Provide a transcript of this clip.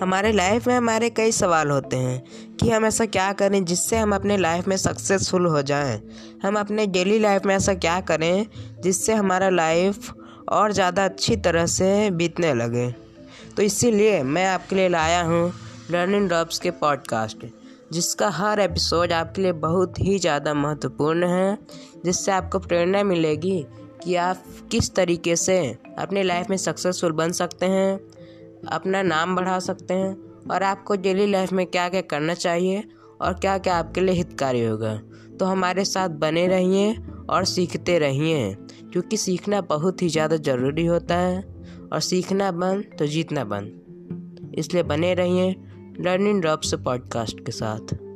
हमारे लाइफ में हमारे कई सवाल होते हैं कि हम ऐसा क्या करें जिससे हम अपने लाइफ में सक्सेसफुल हो जाएँ? हम अपने डेली लाइफ में ऐसा क्या करें जिससे हमारा लाइफ और ज़्यादा अच्छी तरह से बीतने लगे? तो इसीलिए मैं आपके लिए लाया हूँ लर्निंग ड्रॉप्स के पॉडकास्ट जिसका हर एपिसोड आपके लिए बहुत ही ज़्यादा महत्वपूर्ण है, जिससे आपको प्रेरणा मिलेगी कि आप किस तरीके से अपने लाइफ में सक्सेसफुल बन सकते हैं। अपना नाम बढ़ा सकते हैं और आपको डेली लाइफ में क्या क्या करना चाहिए और क्या क्या आपके लिए हितकारी होगा। तो हमारे साथ बने रहिए और सीखते रहिए, क्योंकि सीखना बहुत ही ज़्यादा ज़रूरी होता है। और सीखना बंद तो जीतना बंद। इसलिए बने रहिए, लर्निंग ड्रॉप्स पॉडकास्ट के साथ।